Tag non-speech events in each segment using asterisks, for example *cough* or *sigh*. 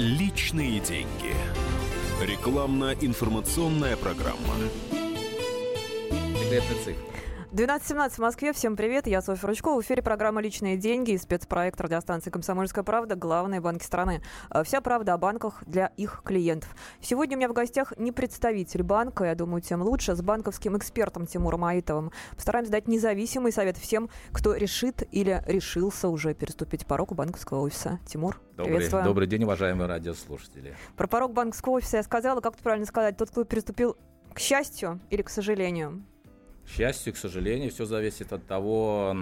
Личные деньги. Рекламно-информационная программа. Секретная цифра. 12.17 в Москве. Всем привет. Я Софья Ручкова. В эфире программа «Личные деньги» и спецпроект радиостанции «Комсомольская правда». Главные банки страны. Э, вся правда о банках для их клиентов. Сегодня у меня в гостях не представитель банка, я думаю, тем лучше, с банковским экспертом Тимуром Аитовым. Постараемся дать независимый совет всем, кто решит или решился уже переступить порог банковского офиса. Тимур, добрый, добрый день, уважаемые радиослушатели. Про порог банковского офиса я сказала, как правильно сказать, тот, кто переступил к счастью или к сожалению? К счастью, к сожалению, все зависит от того,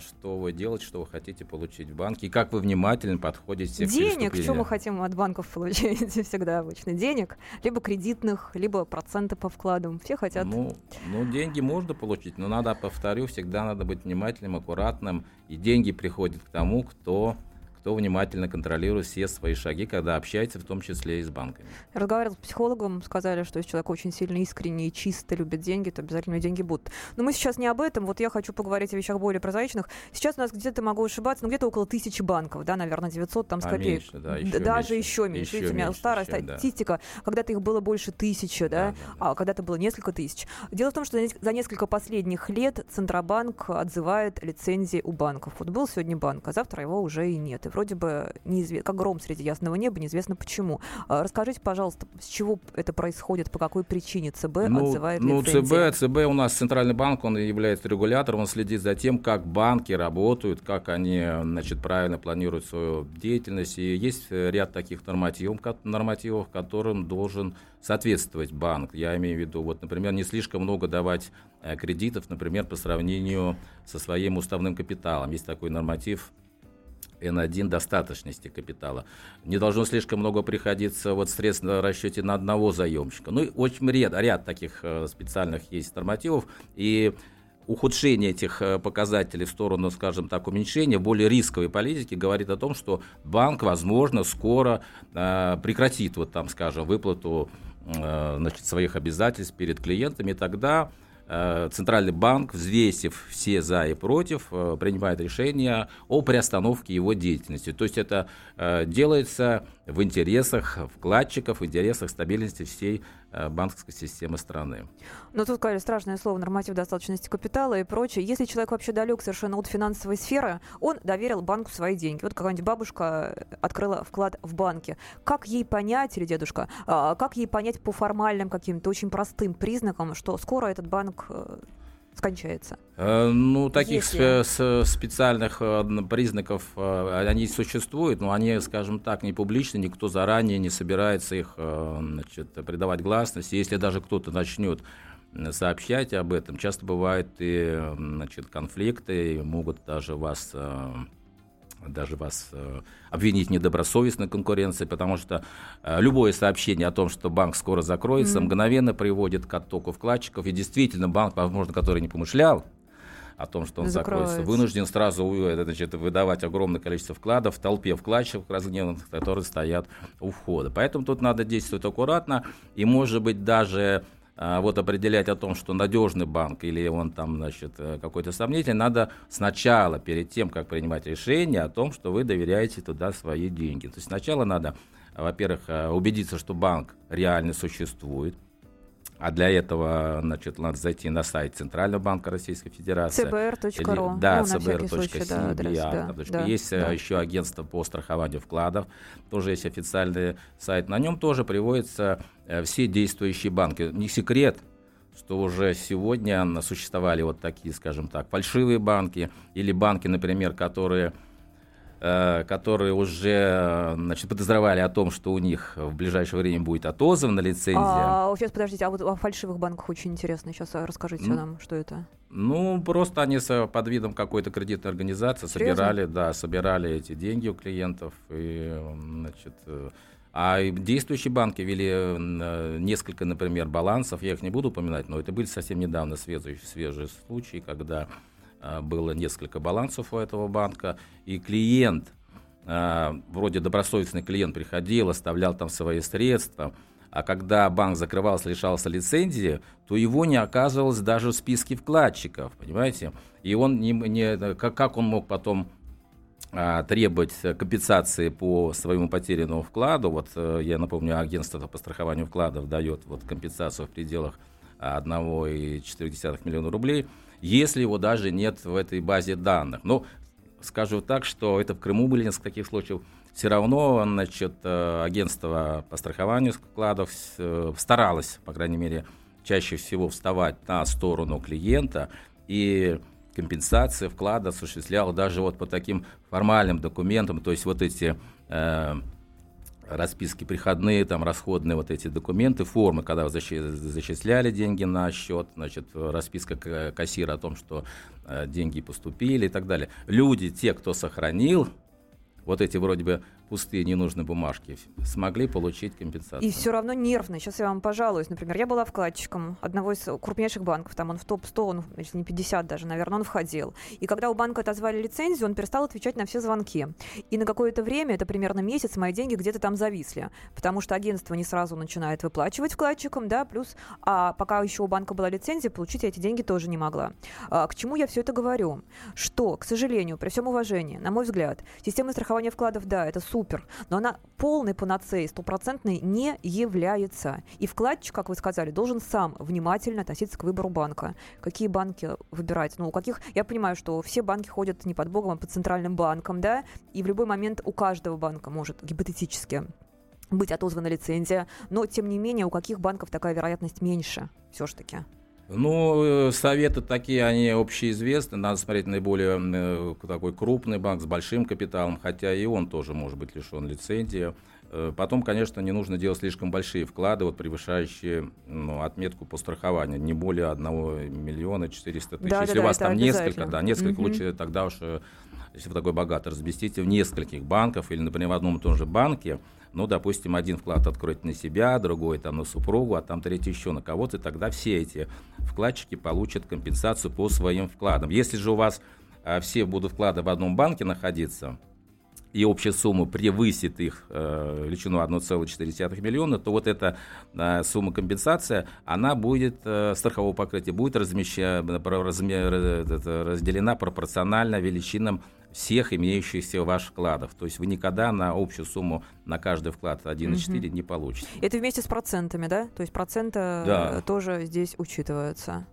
что вы делаете, что вы хотите получить в банке, и как вы внимательно подходите к Денег, что мы хотим от банков получить *laughs* всегда обычно? Денег, либо кредитных, либо проценты по вкладам. Все хотят. Ну, ну, деньги можно получить, но надо, повторю, всегда надо быть внимательным, аккуратным, и деньги приходят к тому, кто кто внимательно контролирует все свои шаги, когда общается, в том числе и с банками. Я разговаривал с психологом, сказали, что если человек очень сильно искренне и чисто любит деньги, то обязательно деньги будут. Но мы сейчас не об этом, вот я хочу поговорить о вещах более прозаичных. Сейчас у нас где-то, могу ошибаться, ну где-то около тысячи банков, да, наверное, 900 там с а копеек. Меньше, да, еще Даже меньше, еще меньше. Еще Видите, у меня старая чем, статистика, да. когда-то их было больше тысячи, да, да, да, да. а когда-то было несколько тысяч. Дело в том, что за несколько последних лет Центробанк отзывает лицензии у банков. Вот был сегодня банк, а завтра его уже и нет. И вроде бы неизвестно, как гром среди ясного неба, неизвестно почему. А, расскажите, пожалуйста, с чего это происходит, по какой причине ЦБ ну, отзывает ну, лицензии? ЦБ, ЦБ у нас центральный банк, он является регулятором, он следит за тем, как банки работают, как они значит, правильно планируют свою деятельность. И есть ряд таких нормативов, нормативов которым должен соответствовать банк. Я имею в виду, вот, например, не слишком много давать э, кредитов, например, по сравнению со своим уставным капиталом. Есть такой норматив N1 достаточности капитала. Не должно слишком много приходиться вот средств на расчете на одного заемщика. Ну, очень ряд, ряд таких э, специальных есть нормативов. И ухудшение этих э, показателей в сторону, скажем так, уменьшения более рисковой политики говорит о том, что банк, возможно, скоро э, прекратит, вот там, скажем, выплату значит, своих обязательств перед клиентами, тогда Э, Центральный банк, взвесив все за и против, э, принимает решение о приостановке его деятельности. То есть это э, делается в интересах вкладчиков, в интересах стабильности всей Э, банковской системы страны. Но тут сказали страшное слово норматив достаточности капитала и прочее. Если человек вообще далек совершенно от финансовой сферы, он доверил банку свои деньги. Вот какая-нибудь бабушка открыла вклад в банке. Как ей понять, или дедушка, а, как ей понять по формальным каким-то очень простым признакам, что скоро этот банк э, скончается? Э, ну, таких Если... специальных э, признаков, э, они существуют, но они, скажем так, не публичны, никто заранее не собирается их значит, придавать гласности. Если даже кто-то начнет сообщать об этом, часто бывают и значит, конфликты, могут даже вас даже вас э, обвинить в недобросовестной конкуренции, потому что э, любое сообщение о том, что банк скоро закроется, mm-hmm. мгновенно приводит к оттоку вкладчиков. И действительно, банк, возможно, который не помышлял о том, что он закроется, закроется вынужден сразу э, значит, выдавать огромное количество вкладов в толпе вкладчиков разгневанных, которые стоят у входа. Поэтому тут надо действовать аккуратно и, может быть, даже вот определять о том, что надежный банк или он там, значит, э, какой-то сомнительный, надо сначала, перед тем, как принимать решение о том, что вы доверяете туда свои деньги. То есть сначала надо, во-первых, э, убедиться, что банк реально существует, а для этого, значит, надо зайти на сайт Центрального банка Российской Федерации. cbr.ru. Да, ну, cbr.cb. Да, да, да, есть э, да. еще агентство по страхованию вкладов, тоже есть официальный сайт. На нем тоже приводятся э, все действующие банки. Не секрет, что уже сегодня существовали вот такие, скажем так, фальшивые банки или банки, например, которые которые уже значит, подозревали о том, что у них в ближайшее время будет отозвана лицензия. А, сейчас, подождите, а вот о фальшивых банках очень интересно. Сейчас а, расскажите ну, нам, что это. Ну, просто они под видом какой-то кредитной организации Серьезно? собирали, да, собирали эти деньги у клиентов. И, значит, э, а действующие банки вели э, несколько, например, балансов, я их не буду упоминать, но это были совсем недавно свежие, свежие случаи, когда было несколько балансов у этого банка, и клиент, а, вроде добросовестный клиент приходил, оставлял там свои средства, а когда банк закрывался, лишался лицензии, то его не оказывалось даже в списке вкладчиков, понимаете? И он не, не как, как он мог потом а, требовать компенсации по своему потерянному вкладу. Вот э, я напомню, агентство по страхованию вкладов дает вот компенсацию в пределах 1,4 миллиона рублей, если его даже нет в этой базе данных. Но скажу так, что это в Крыму были несколько таких случаев. Все равно, значит, э, агентство по страхованию вкладов э, старалось, по крайней мере, чаще всего вставать на сторону клиента и компенсация вклада осуществляла даже вот по таким формальным документам, то есть вот эти э, расписки приходные, там расходные вот эти документы, формы, когда зачисляли деньги на счет, значит, расписка кассира о том, что э, деньги поступили и так далее. Люди, те, кто сохранил вот эти вроде бы пустые ненужные бумажки, смогли получить компенсацию. И все равно нервно. Сейчас я вам пожалуюсь. Например, я была вкладчиком одного из крупнейших банков, там он в топ-100, он, если не 50 даже, наверное, он входил. И когда у банка отозвали лицензию, он перестал отвечать на все звонки. И на какое-то время, это примерно месяц, мои деньги где-то там зависли. Потому что агентство не сразу начинает выплачивать вкладчикам, да, плюс, а пока еще у банка была лицензия, получить я эти деньги тоже не могла. А, к чему я все это говорю? Что, к сожалению, при всем уважении, на мой взгляд, система страхования вкладов, да, это супер но она полной панацеей, стопроцентной не является. И вкладчик, как вы сказали, должен сам внимательно относиться к выбору банка. Какие банки выбирать? Ну, у каких... Я понимаю, что все банки ходят не под Богом, а под центральным банком, да, и в любой момент у каждого банка может гипотетически быть отозвана лицензия, но, тем не менее, у каких банков такая вероятность меньше все-таки? Ну, э, советы такие, они общеизвестны. Надо смотреть наиболее э, такой крупный банк с большим капиталом, хотя и он тоже может быть лишен лицензии. Э, потом, конечно, не нужно делать слишком большие вклады, вот превышающие ну, отметку по страхованию, не более 1 миллиона 400 тысяч. Да, если да, у вас там несколько, да, несколько угу. лучше тогда уж, если вы такой богатый, разместите в нескольких банках или, например, в одном и том же банке, ну, допустим, один вклад откроет на себя, другой там на супругу, а там третий еще на кого-то, и тогда все эти вкладчики получат компенсацию по своим вкладам. Если же у вас а, все будут вклады в одном банке находиться, и общая сумма превысит их э, величину 1,4 миллиона, то вот эта э, сумма компенсация, она будет, э, страхового покрытия, будет размеща, размер, разделена пропорционально величинам всех имеющихся ваших вкладов. То есть вы никогда на общую сумму на каждый вклад 1,4 mm-hmm. не получите. Это вместе с процентами, да? То есть проценты да. тоже здесь учитываются.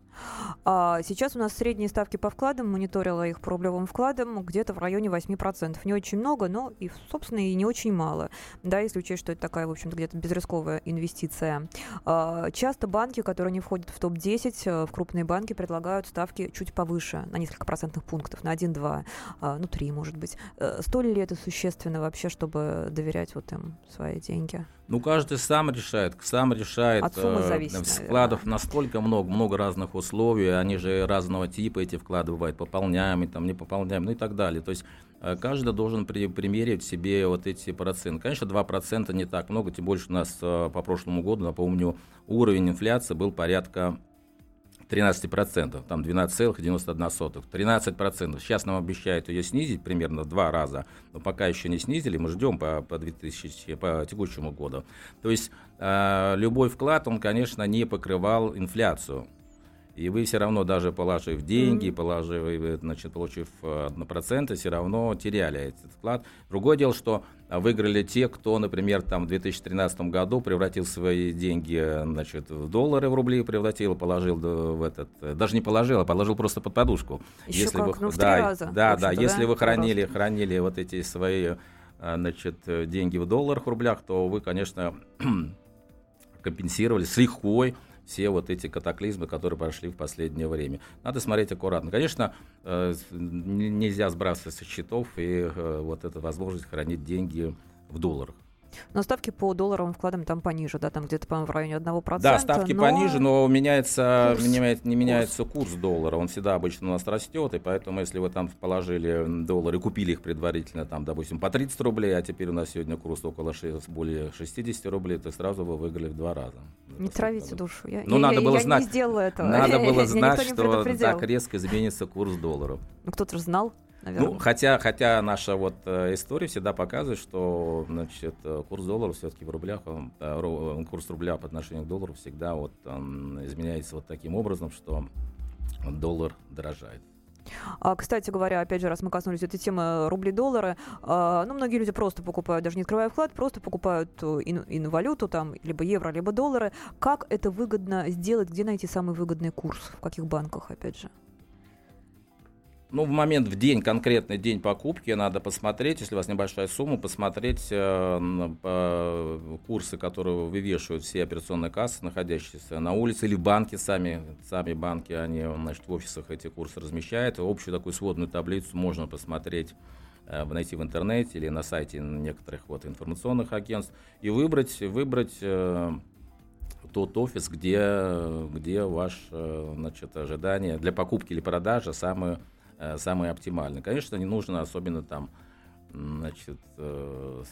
А сейчас у нас средние ставки по вкладам, мониторила их по рублевым вкладам, где-то в районе 8%. Не очень много, но, и, собственно, и не очень мало. Да, если учесть, что это такая, в общем-то, где-то безрисковая инвестиция. А, часто банки, которые не входят в топ-10, э, в крупные банки предлагают ставки чуть повыше, на несколько процентных пунктов, на 1-2, а, ну 3, может быть. Э, Столь ли это существенно вообще, чтобы доверять вот им свои деньги? Ну, каждый сам решает, сам решает. От суммы э, зависит, Вкладов настолько много, много разных условий, они же разного типа, эти вклады бывают, пополняемые, там, не пополняемые, ну и так далее. То есть э, каждый должен при, примерить себе вот эти проценты. Конечно, 2% не так много, тем больше у нас э, по прошлому году, напомню, уровень инфляции был порядка 13%, там 12,91. 13%. Сейчас нам обещают ее снизить примерно в два раза, но пока еще не снизили, мы ждем по, по, 2000, по текущему году. То есть э, любой вклад, он, конечно, не покрывал инфляцию. И вы все равно, даже положив деньги, положив, значит, получив э, на проценты, все равно теряли этот вклад. Другое дело, что выиграли те, кто, например, там в 2013 году превратил свои деньги значит, в доллары, в рубли превратил, положил в этот, даже не положил, а положил просто под подушку. Еще если как, вы, ну, в да, раза, да, да, если да? вы хранили, хранили вот эти свои э, значит, деньги в долларах, в рублях, то вы, конечно, *clears throat* компенсировали с лихвой все вот эти катаклизмы, которые прошли в последнее время. Надо смотреть аккуратно. Конечно, э, нельзя сбрасывать со счетов и э, вот эта возможность хранить деньги в долларах. Но ставки по долларовым вкладам там пониже, да, там где-то, по-моему, в районе 1%. Да, ставки но... пониже, но меняется, курс. меняет, не меняется курс. курс доллара. Он всегда обычно у нас растет, и поэтому, если вы там положили доллары, купили их предварительно, там, допустим, по 30 рублей, а теперь у нас сегодня курс около 6, более 60 рублей, то сразу вы выиграли в два раза. Не травите душу. Я, ну, я, надо я, было я знать, не сделала этого. Надо *laughs* было знать, что так резко изменится курс доллара. Ну, кто-то же знал наверное. Ну, хотя, хотя наша вот э, история всегда показывает, что значит, э, курс доллара все-таки в рублях, э, курс рубля по отношению к доллару всегда вот, изменяется вот таким образом, что доллар дорожает. А, кстати говоря, опять же, раз мы коснулись этой темы рубли-доллары, а, ну, многие люди просто покупают, даже не открывая вклад, просто покупают ин, валюту там, либо евро, либо доллары. Как это выгодно сделать? Где найти самый выгодный курс? В каких банках, опять же? Ну, в момент, в день, конкретный день покупки надо посмотреть, если у вас небольшая сумма, посмотреть э, э, курсы, которые вывешивают все операционные кассы, находящиеся на улице, или банки сами, сами банки, они, значит, в офисах эти курсы размещают. Общую такую сводную таблицу можно посмотреть э, найти в интернете или на сайте некоторых вот информационных агентств и выбрать, выбрать э, тот офис, где, где ваше э, значит, ожидание для покупки или продажи самое Э, самый оптимальный. Конечно, не нужно особенно там значит, э,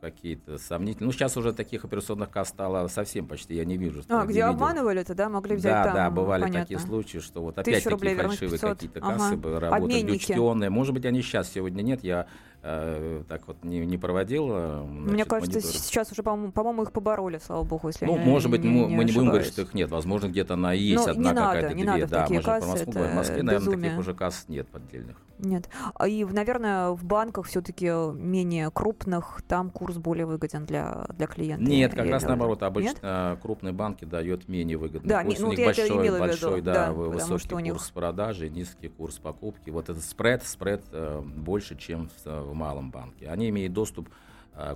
какие-то сомнительные. Ну, сейчас уже таких операционных касс стало совсем почти, я не вижу. А, где обманывали-то, да, могли взять да, там, Да, бывали понятно. такие случаи, что вот опять такие фальшивые какие-то кассы ага. работают, учтенные. Может быть, они сейчас, сегодня нет, я так вот не, не проводил. Значит, Мне кажется, монитор. сейчас уже, по-моему, их побороли, слава богу, если Ну, я может быть, не, мы, не мы не будем говорить, что их нет. Возможно, где-то она есть, Но одна какая-то, две. Надо да, мы же про Москву говорим. В Москве, наверное, таких уже касс нет поддельных. Нет. А И, наверное, в банках все-таки менее крупных, там курс более выгоден для, для клиента. Нет, как раз наоборот. Обычно Нет? крупные банки дают менее выгодный да, курс. Ну, у них большой, большой да, да, высокий курс них... продажи, низкий курс покупки. Вот этот спред, спред э, больше, чем в, в малом банке. Они имеют доступ э,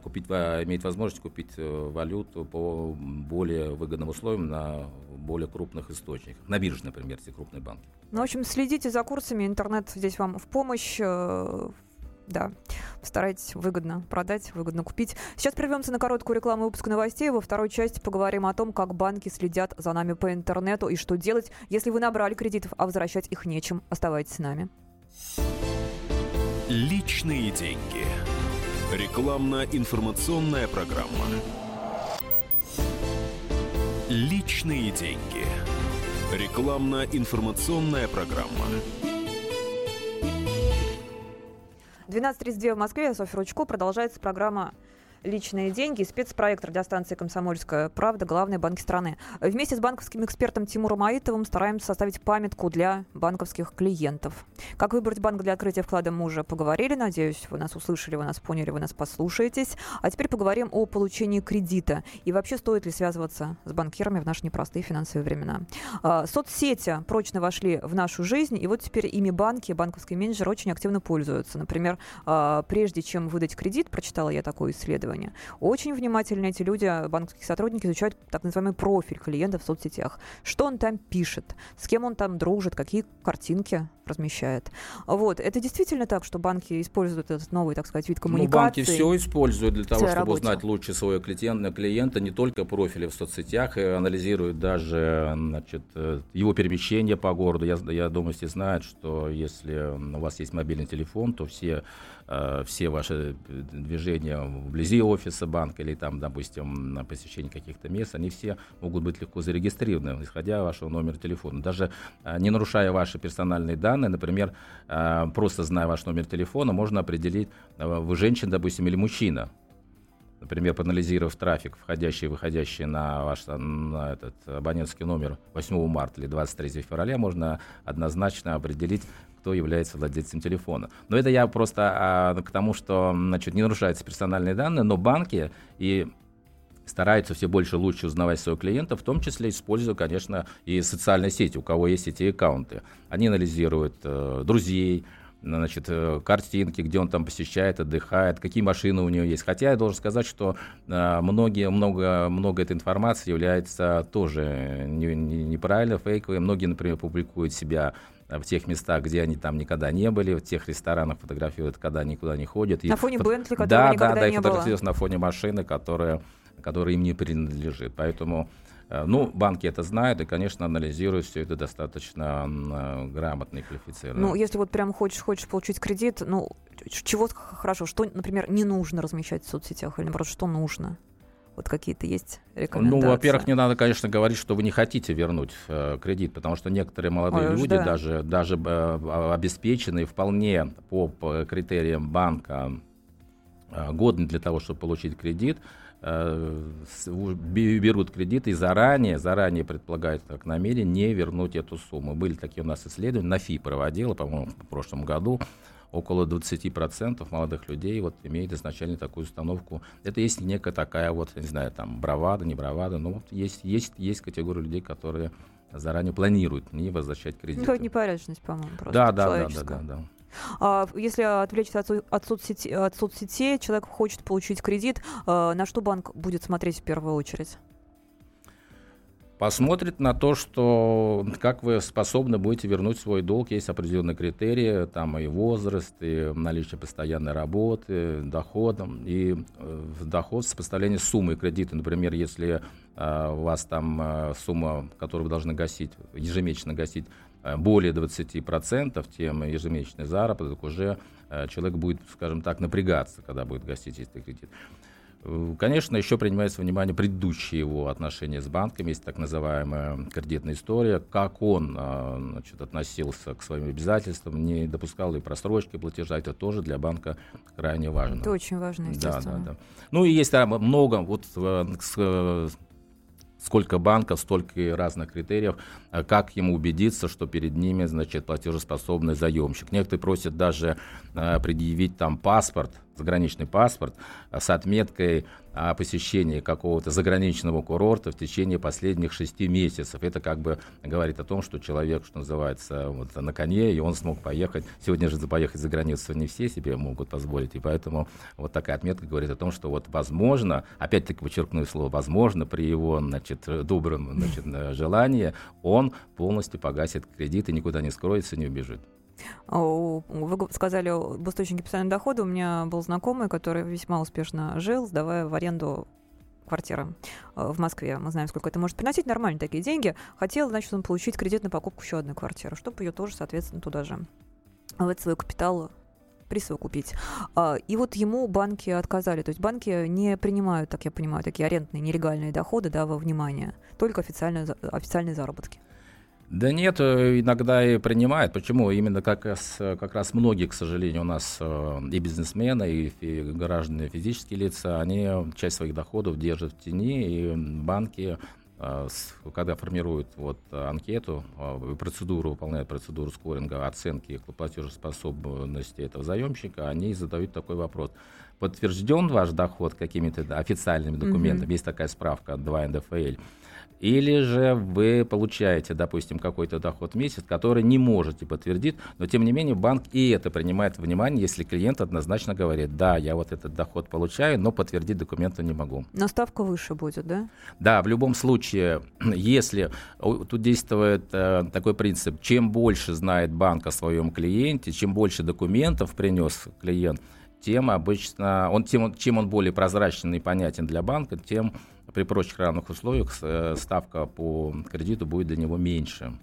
купить, имеет возможность купить э, валюту по более выгодным условиям на более крупных источниках. На бирже, например, эти крупные банки. Ну, в общем, следите за курсами, интернет здесь вам в помощь. Э, да, постарайтесь выгодно продать, выгодно купить. Сейчас прервемся на короткую рекламу выпуска новостей. Во второй части поговорим о том, как банки следят за нами по интернету и что делать, если вы набрали кредитов, а возвращать их нечем. Оставайтесь с нами. Личные деньги. Рекламно-информационная программа. Личные деньги. Рекламно-информационная программа. 12.32 в Москве. Я Софья Ручко. Продолжается программа личные деньги, спецпроект радиостанции «Комсомольская правда», главные банки страны. Вместе с банковским экспертом Тимуром Аитовым стараемся составить памятку для банковских клиентов. Как выбрать банк для открытия вклада мы уже поговорили. Надеюсь, вы нас услышали, вы нас поняли, вы нас послушаетесь. А теперь поговорим о получении кредита. И вообще, стоит ли связываться с банкирами в наши непростые финансовые времена. А, соцсети прочно вошли в нашу жизнь, и вот теперь ими банки, банковские менеджеры очень активно пользуются. Например, а, прежде чем выдать кредит, прочитала я такое исследование, исследования. Очень внимательно эти люди, банковские сотрудники, изучают так называемый профиль клиента в соцсетях. Что он там пишет, с кем он там дружит, какие картинки размещает. Вот. Это действительно так, что банки используют этот новый, так сказать, вид коммуникации? Ну, банки все используют для того, чтобы работе. узнать лучше своего клиента, клиента, не только профили в соцсетях, и анализируют даже значит, э, его перемещение по городу. Я, я думаю, все знают, что если у вас есть мобильный телефон, то все Э, все ваши движения вблизи офиса банка или там, допустим, на посещение каких-то мест, они все могут быть легко зарегистрированы, исходя вашего номера телефона. Даже э, не нарушая ваши персональные данные, например, э, просто зная ваш номер телефона, можно определить, вы женщина, допустим, или мужчина. Например, проанализировав трафик, входящий и выходящий на ваш на этот абонентский номер 8 марта или 23 февраля, можно однозначно определить, кто является владельцем телефона. Но это я просто а, к тому, что значит, не нарушаются персональные данные, но банки и стараются все больше и лучше узнавать своего клиента, в том числе используя, конечно, и социальные сети, у кого есть эти аккаунты. Они анализируют э, друзей, значит, э, картинки, где он там посещает, отдыхает, какие машины у него есть. Хотя я должен сказать, что э, многие, много, много этой информации является тоже не, неправильно, фейковой. Многие, например, публикуют себя в тех местах, где они там никогда не были, в тех ресторанах фотографируют, когда никуда не ходят. На фоне Бентли, которого да, никогда да, да, не и фотографируют на фоне машины, которая, которая им не принадлежит. Поэтому э, ну, банки это знают и, конечно, анализируют все это достаточно э, грамотно и квалифицированно. Ну, если вот прям хочешь, хочешь получить кредит, ну, чего хорошо, что, например, не нужно размещать в соцсетях или, наоборот, что нужно? Вот какие-то есть рекомендации? Ну, во-первых, не надо, конечно, говорить, что вы не хотите вернуть э, кредит, потому что некоторые молодые Ой, люди, да. даже, даже э, обеспеченные вполне по, по критериям банка годны для того, чтобы получить кредит, берут кредиты и заранее, заранее предполагают как намерение не вернуть эту сумму. Были такие у нас исследования, НАФИ проводила, по-моему, в прошлом году, около 20% молодых людей вот имеет изначально такую установку. Это есть некая такая вот, не знаю, там, бравада, не бравада, но вот есть, есть, есть категория людей, которые заранее планируют не возвращать кредит. Ну, это непорядочность, по-моему, просто да, да, да, да, да, да. А если отвлечься от, от, соцсети, от соцсетей, человек хочет получить кредит, а, на что банк будет смотреть в первую очередь? Посмотрит на то, что как вы способны будете вернуть свой долг. Есть определенные критерии, там и возраст, и наличие постоянной работы, доход, и э, доход с сопоставление суммы кредита. Например, если э, у вас там э, сумма, которую вы должны гасить, ежемесячно гасить, э, более 20%, тем ежемесячный заработок уже э, человек будет, скажем так, напрягаться, когда будет гасить этот кредит. Э, конечно, еще принимается внимание предыдущие его отношения с банками, есть так называемая кредитная история, как он а, значит, относился к своим обязательствам, не допускал ли просрочки платежа, это тоже для банка крайне важно. Это очень важно, естественно. Да, да, да. Ну и есть там много, вот э, сколько банков, столько разных критериев, э, как ему убедиться, что перед ними, значит, платежеспособный заемщик. Некоторые просят даже предъявить там паспорт, заграничный паспорт с отметкой о посещении какого-то заграничного курорта в течение последних шести месяцев. Это как бы говорит о том, что человек, что называется, вот на коне, и он смог поехать. Сегодня же поехать за границу не все себе могут позволить, и поэтому вот такая отметка говорит о том, что вот возможно, опять-таки подчеркну слово возможно, при его значит, добром значит, желании он полностью погасит кредит и никуда не скроется, не убежит. Вы сказали об источнике постоянного дохода. У меня был знакомый, который весьма успешно жил, сдавая в аренду квартиры э, в Москве. Мы знаем, сколько это может приносить. Нормально такие деньги. Хотел, значит, он получить кредит на покупку еще одной квартиры, чтобы ее тоже, соответственно, туда же в свой капитал присовокупить. А, и вот ему банки отказали. То есть банки не принимают, так я понимаю, такие арендные нелегальные доходы да, во внимание, только официальные, официальные заработки. Да нет, э, иногда и принимают. Почему? Именно как раз, как раз многие, к сожалению, у нас э, и бизнесмены, и, и граждане, физические лица, они часть своих доходов держат в тени, и банки э, когда формируют вот анкету, процедуру, выполняют процедуру скоринга, оценки платежеспособности этого заемщика, они задают такой вопрос. Подтвержден ваш доход какими-то официальными документами? Mm-hmm. Есть такая справка от 2 НДФЛ. Или же вы получаете, допустим, какой-то доход в месяц, который не можете подтвердить, но тем не менее банк и это принимает внимание, если клиент однозначно говорит, да, я вот этот доход получаю, но подтвердить документы не могу. Но ставка выше будет, да? Да, в любом случае, *clears throat* если тут действует э, такой принцип, чем больше знает банк о своем клиенте, чем больше документов принес клиент, тем обычно, он, тем, чем он более прозрачен и понятен для банка, тем при прочих равных условиях э, ставка по кредиту будет для него меньше.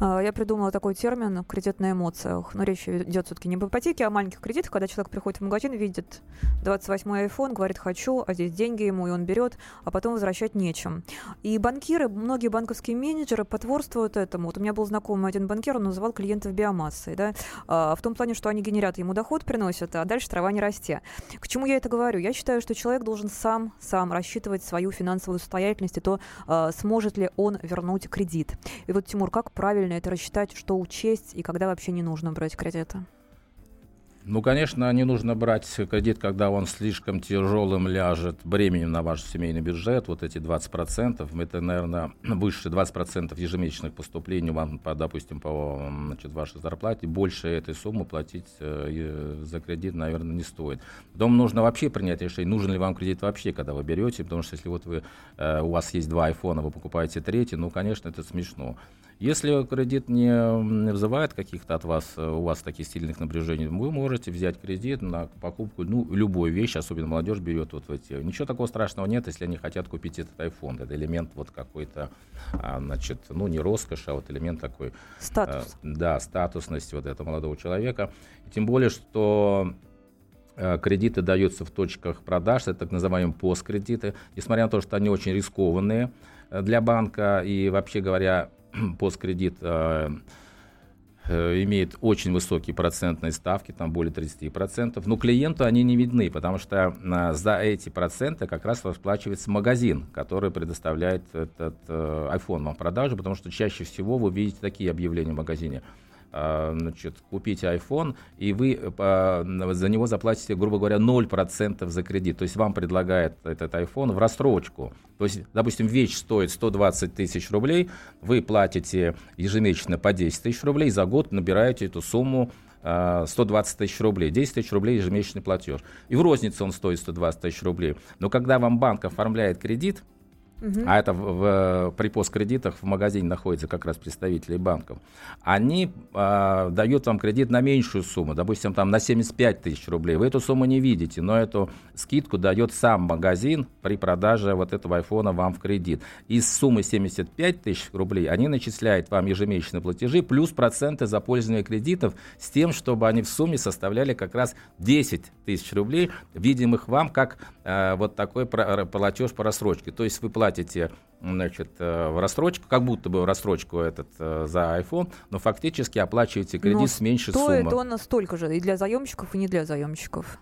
А, я придумала такой термин «кредит на эмоциях». Но речь идет все-таки не об ипотеке, а о маленьких кредитах, когда человек приходит в магазин, видит 28-й iPhone, говорит «хочу», а здесь деньги ему, и он берет, а потом возвращать нечем. И банкиры, многие банковские менеджеры потворствуют этому. Вот у меня был знакомый один банкир, он называл клиентов биомассой, да, а, в том плане, что они генерят ему доход, приносят, а дальше трава не расти. К чему я это говорю? Я считаю, что человек должен сам, сам рассчитывать свою финансовую состоятельность и то, а, сможет ли он вернуть кредит. И вот, Тимур, как правильно правильно это рассчитать, что учесть и когда вообще не нужно брать кредиты? Ну, конечно, не нужно брать кредит, когда он слишком тяжелым ляжет бременем на ваш семейный бюджет. Вот эти 20%, это, наверное, выше 20% ежемесячных поступлений вам, по, допустим, по значит, вашей зарплате. Больше этой суммы платить э, за кредит, наверное, не стоит. Потом нужно вообще принять решение, нужен ли вам кредит вообще, когда вы берете, потому что если вот вы, э, у вас есть два айфона, вы покупаете третий, ну, конечно, это смешно. Если кредит не вызывает каких-то от вас, э, у вас таких сильных напряжений, вы можете взять кредит на покупку, ну, любой вещи, особенно молодежь берет вот эти. Ничего такого страшного нет, если они хотят купить этот iPhone. Это элемент вот какой-то, а, значит, ну, не роскошь, а вот элемент такой... Статус. А, да, статусности вот этого молодого человека. И тем более, что э, кредиты даются в точках продаж, это так называемые посткредиты, несмотря на то, что они очень рискованные для банка и вообще говоря, *clears throat* посткредит э, э, имеет очень высокие процентные ставки, там более 30%, но клиенту они не видны, потому что э, за эти проценты как раз расплачивается магазин, который предоставляет этот э, iPhone вам в продажу, потому что чаще всего вы видите такие объявления в магазине – а, значит, купите iPhone, и вы э, за него заплатите, грубо говоря, 0% за кредит. То есть вам предлагает этот iPhone в рассрочку. То есть, допустим, вещь стоит 120 тысяч рублей, вы платите ежемесячно по 10 тысяч рублей, за год набираете эту сумму 120 а, тысяч рублей, 10 тысяч рублей ежемесячный платеж. И в рознице он стоит 120 тысяч рублей. Но когда вам банк оформляет кредит, а это в, в, при посткредитах в магазине находятся как раз представители банков, они э, дают вам кредит на меньшую сумму, допустим, там на 75 тысяч рублей. Вы эту сумму не видите, но эту скидку дает сам магазин при продаже вот этого айфона вам в кредит. Из суммы 75 тысяч рублей они начисляют вам ежемесячные платежи плюс проценты за пользование кредитов с тем, чтобы они в сумме составляли как раз 10 тысяч рублей, видимых вам как э, вот такой платеж по рассрочке. То есть вы платите платите значит, э, в рассрочку, как будто бы в рассрочку этот э, за iPhone, но фактически оплачиваете кредит но с меньшей суммы. Стоит он столько же и для заемщиков, и не для заемщиков.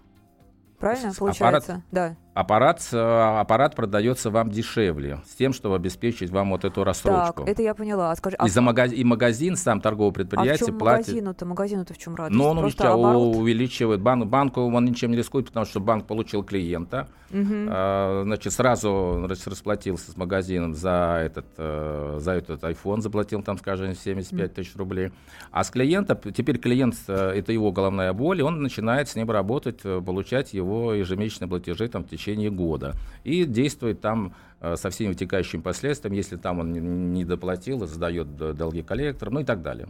Правильно, получается? Аппарат, да. Аппарат, э, аппарат продается вам дешевле, с тем, чтобы обеспечить вам вот эту рассрочку. Так, это я поняла. А скажи, а... и, за магаз... и магазин, сам торговое предприятие а в чем платит... магазину-то? Магазину-то в чем радость? Но он Просто оборот... увеличивает. Бан... Банку он ничем не рискует, потому что банк получил клиента, угу. а, значит, сразу расплатился с магазином за этот, э, за этот iPhone, заплатил там, скажем, 75 тысяч рублей. А с клиента, теперь клиент, э, это его головная боль, и он начинает с ним работать, получать его ежемесячные платежи там, в течение течение года. И действует там э, со всеми вытекающими последствиями, если там он не доплатил, задает долги коллекторам, ну и так далее.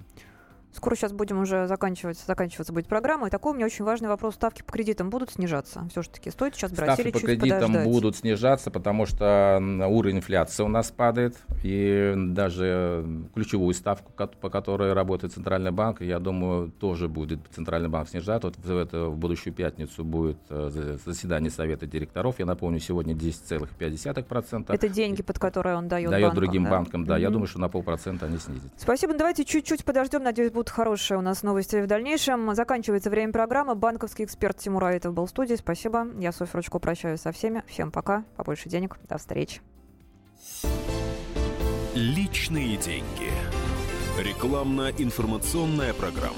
Скоро сейчас будем уже заканчивать, заканчиваться будет программа. И такой у меня очень важный вопрос. Ставки по кредитам будут снижаться? Все-таки стоит сейчас брать Ставки или по кредитам подождать? будут снижаться, потому что уровень инфляции у нас падает. И даже ключевую ставку, по которой работает Центральный банк, я думаю, тоже будет Центральный банк снижать. Вот в, это, в будущую пятницу будет э, заседание Совета директоров. Я напомню, сегодня 10,5%. Это деньги, под которые он дает Дает банкам, другим да? банкам, да. Mm-hmm. Я думаю, что на полпроцента они снизят. Спасибо. Давайте чуть-чуть подождем. Надеюсь, будут хорошие у нас новости в дальнейшем. Заканчивается время программы. Банковский эксперт Тимур Аитов был в студии. Спасибо. Я, Софья Ручко, прощаюсь со всеми. Всем пока. Побольше денег. До встречи. Личные деньги. Рекламно-информационная программа.